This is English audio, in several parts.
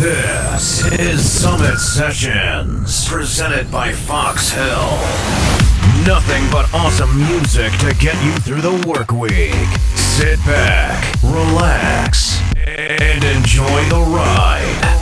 This is Summit Sessions, presented by Fox Hill. Nothing but awesome music to get you through the work week. Sit back, relax, and enjoy the ride.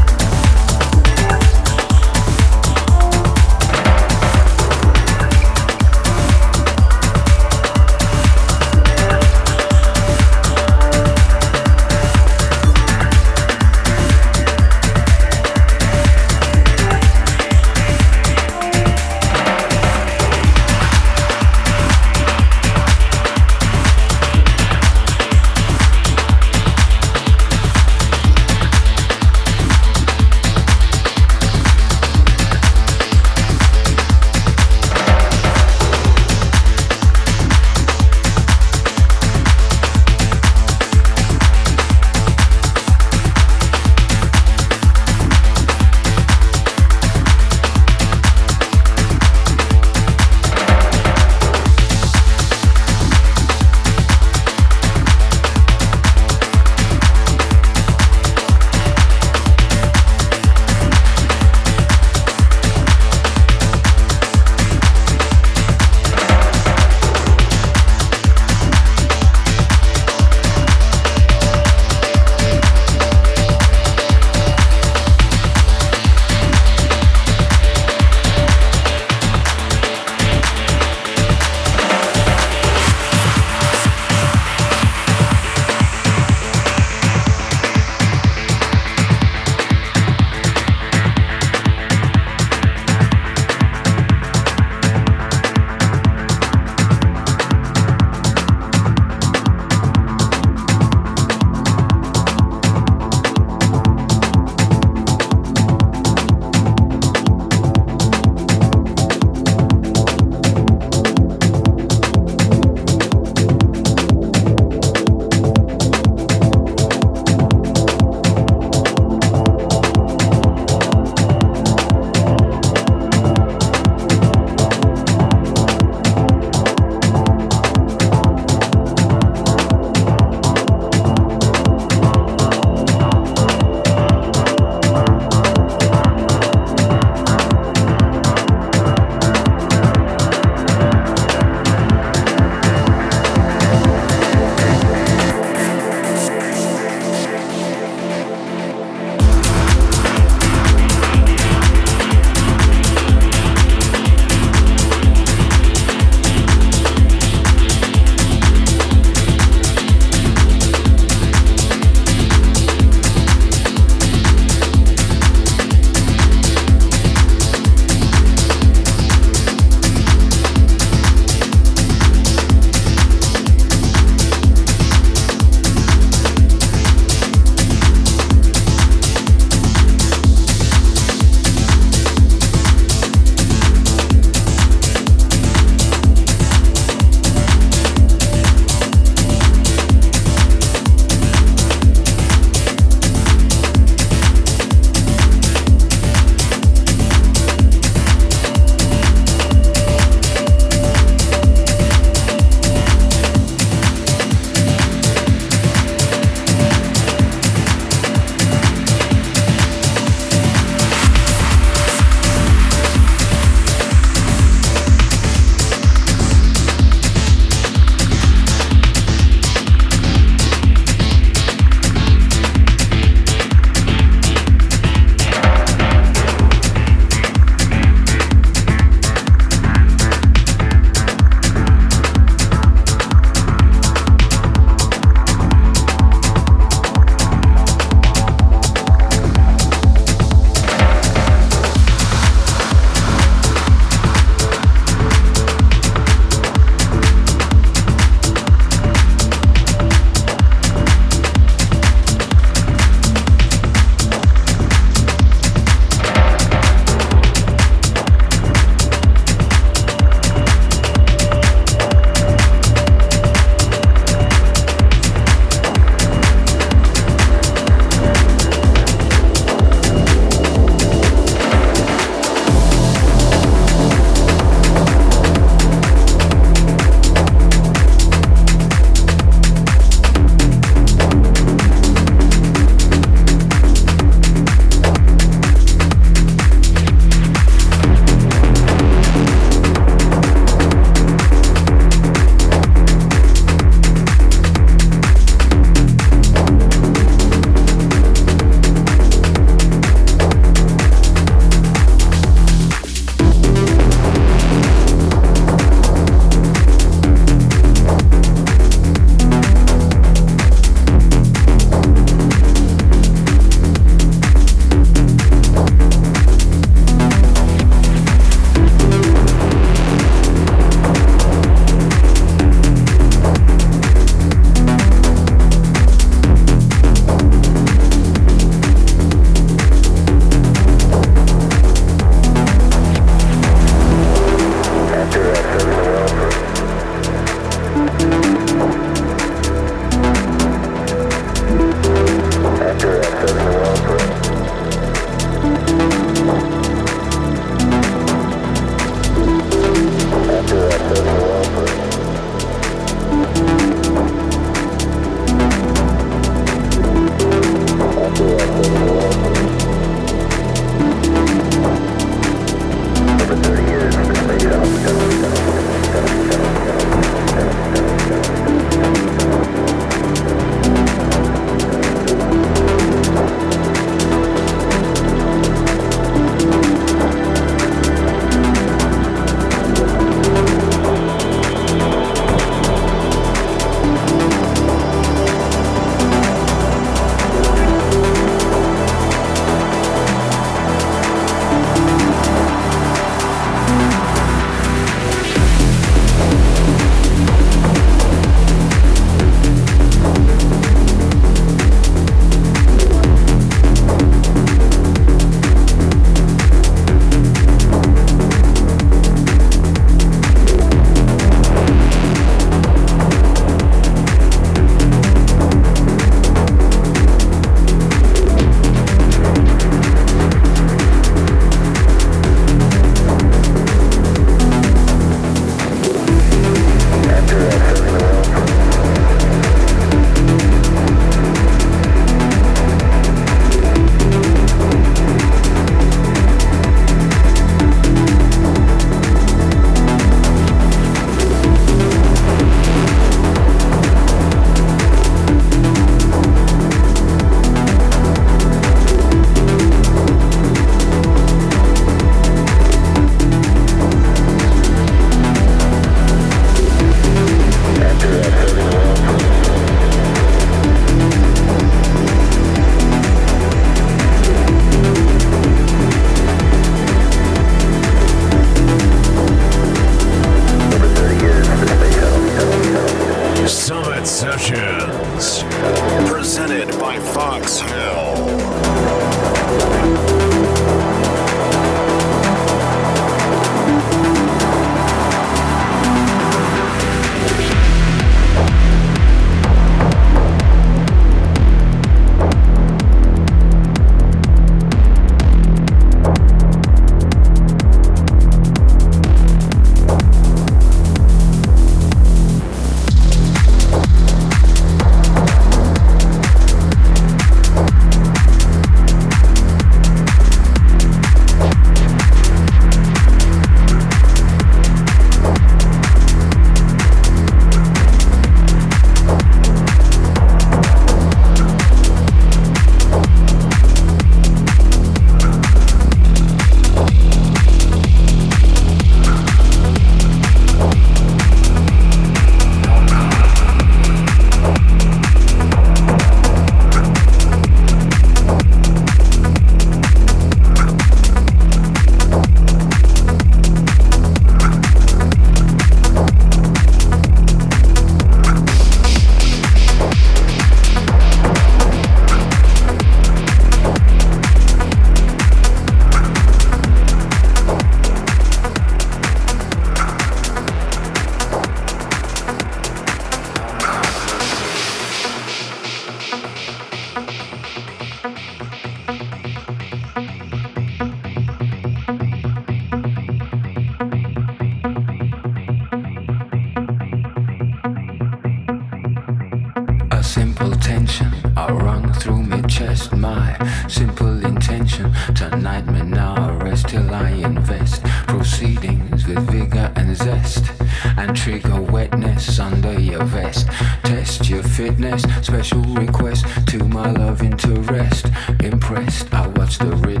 Impressed, I watch the rhythm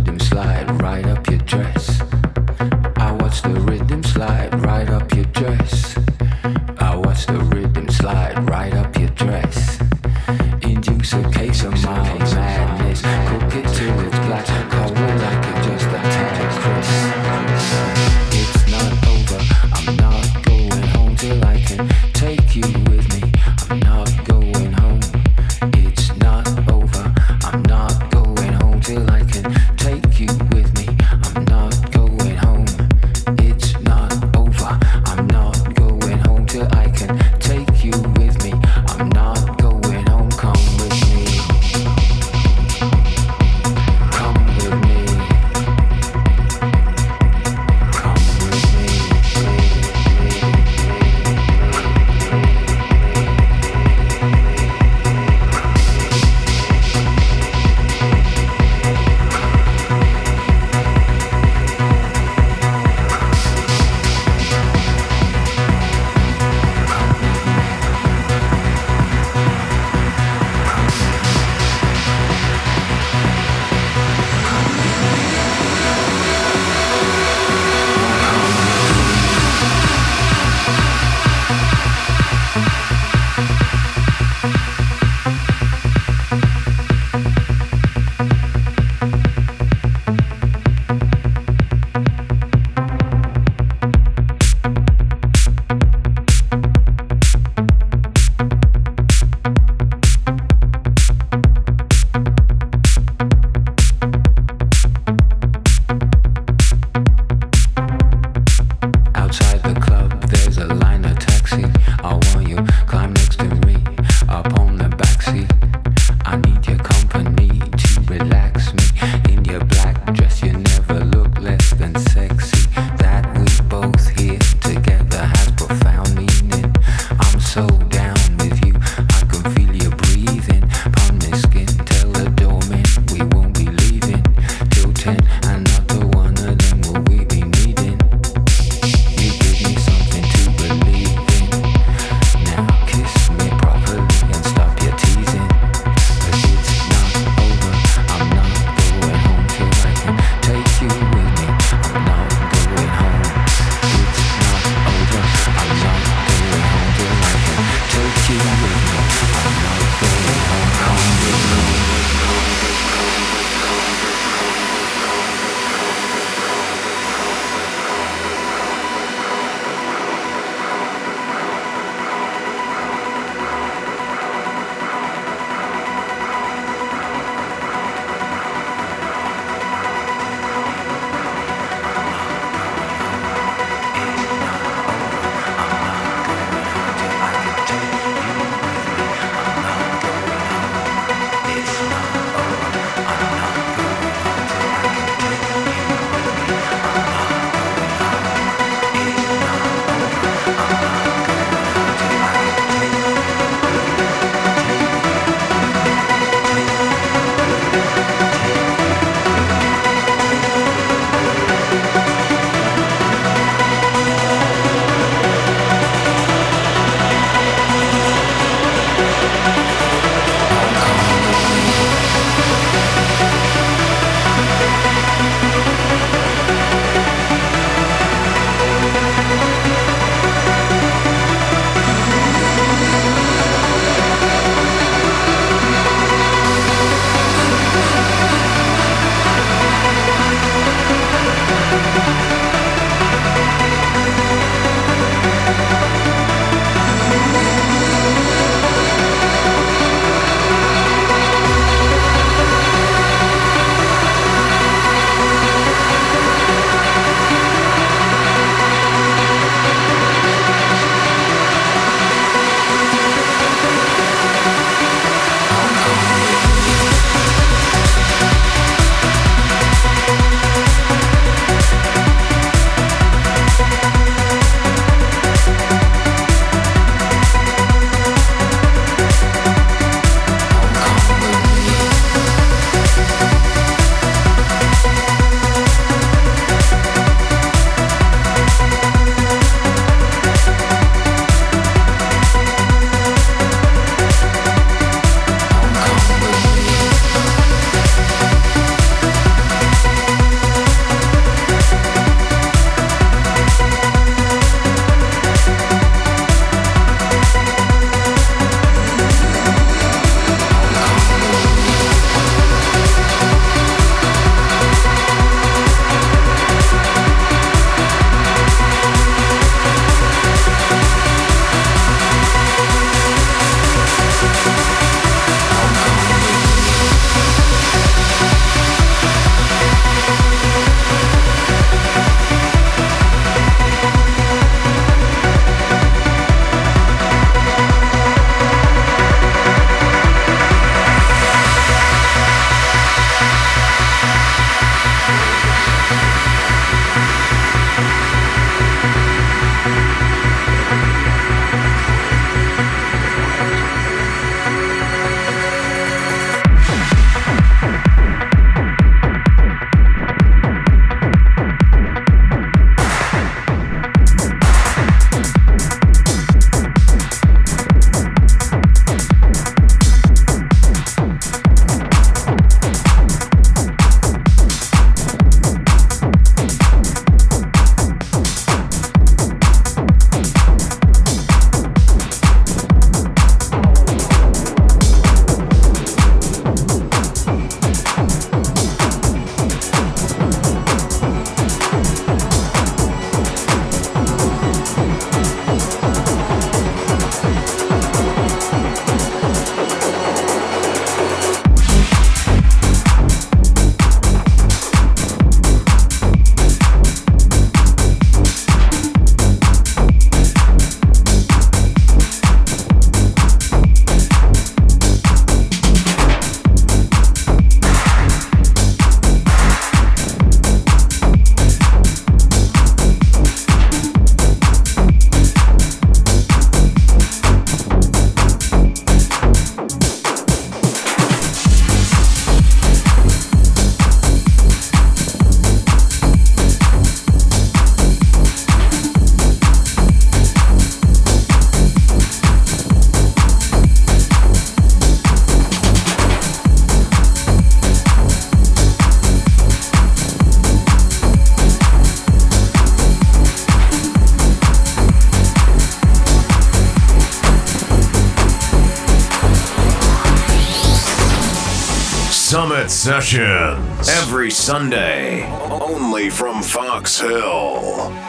Sessions. Every Sunday. Only from Fox Hill.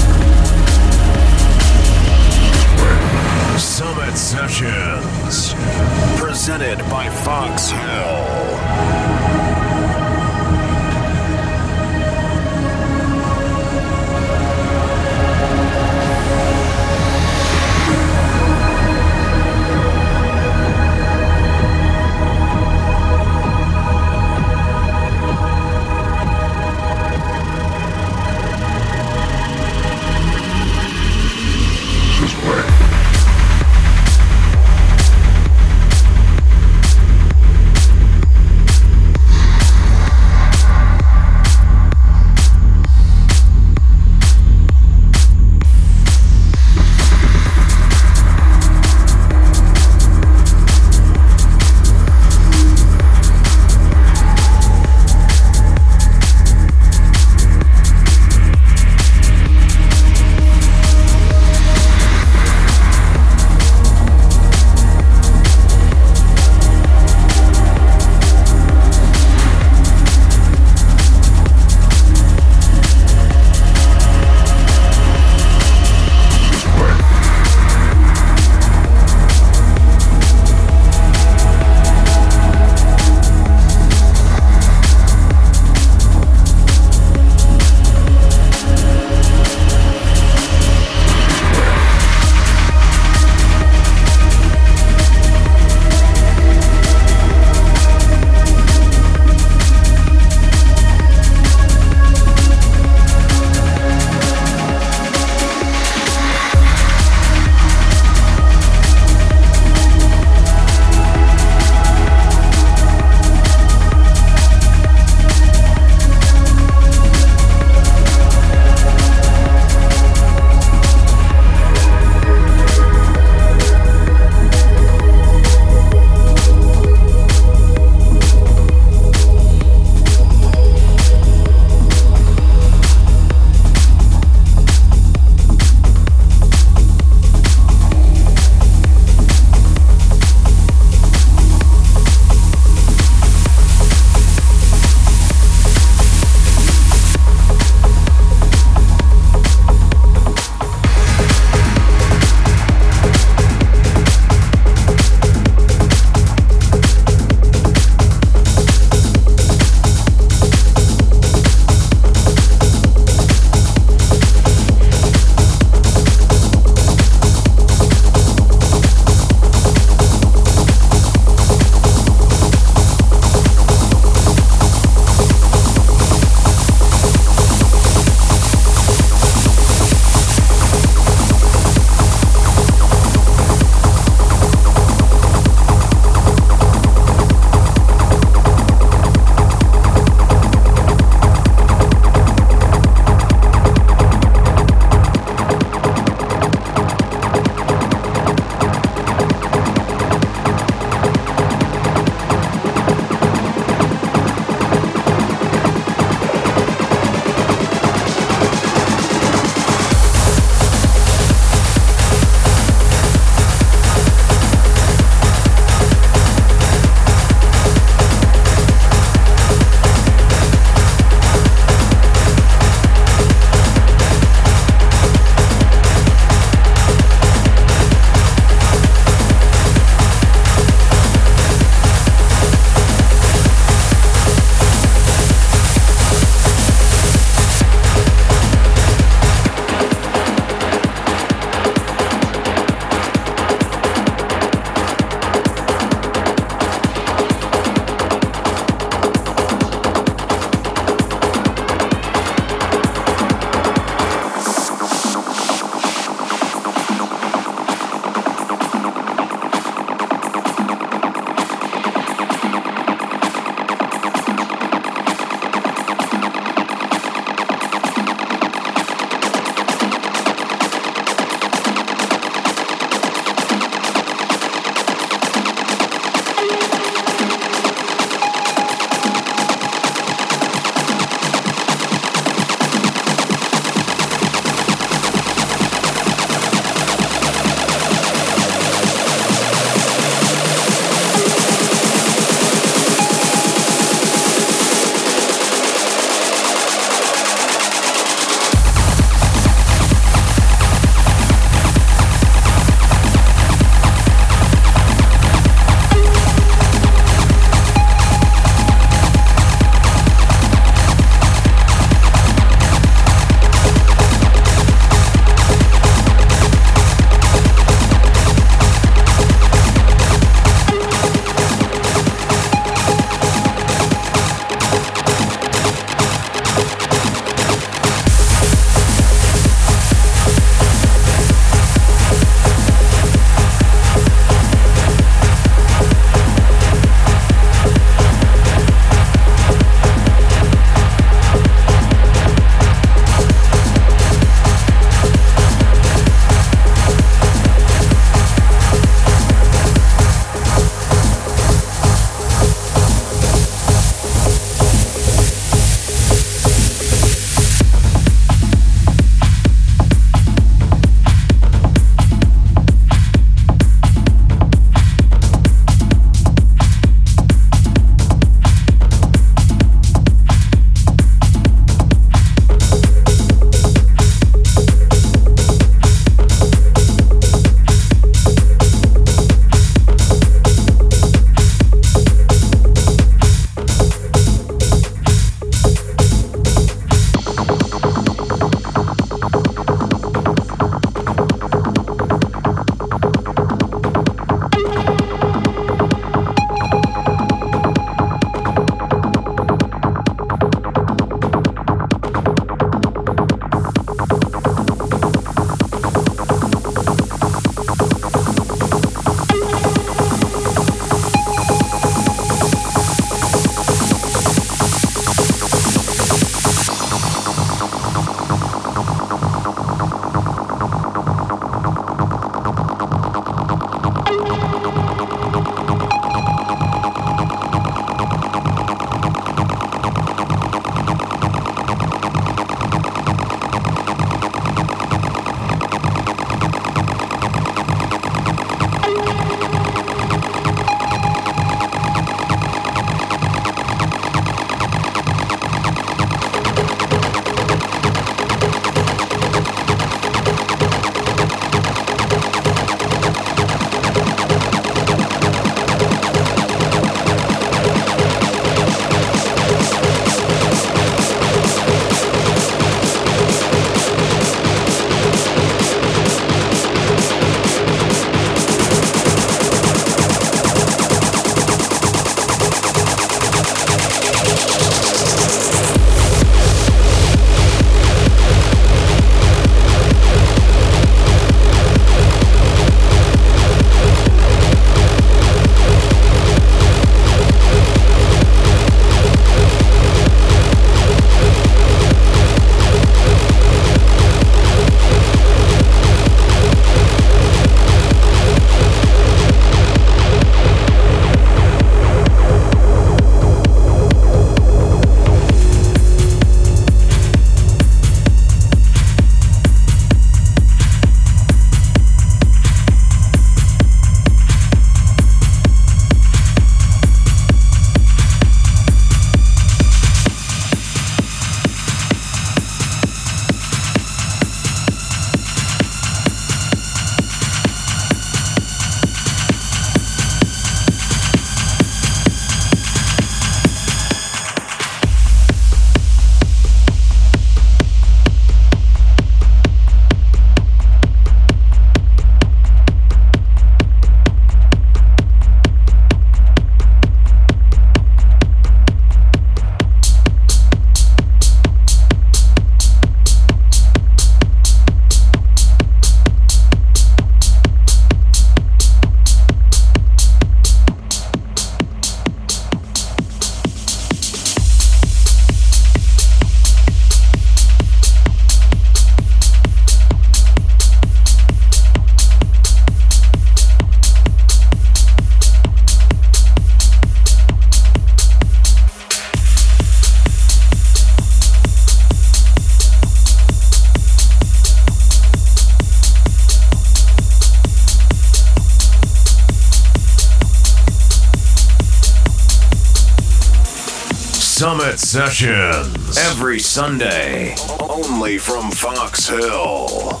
Sessions. Every Sunday. Only from Fox Hill.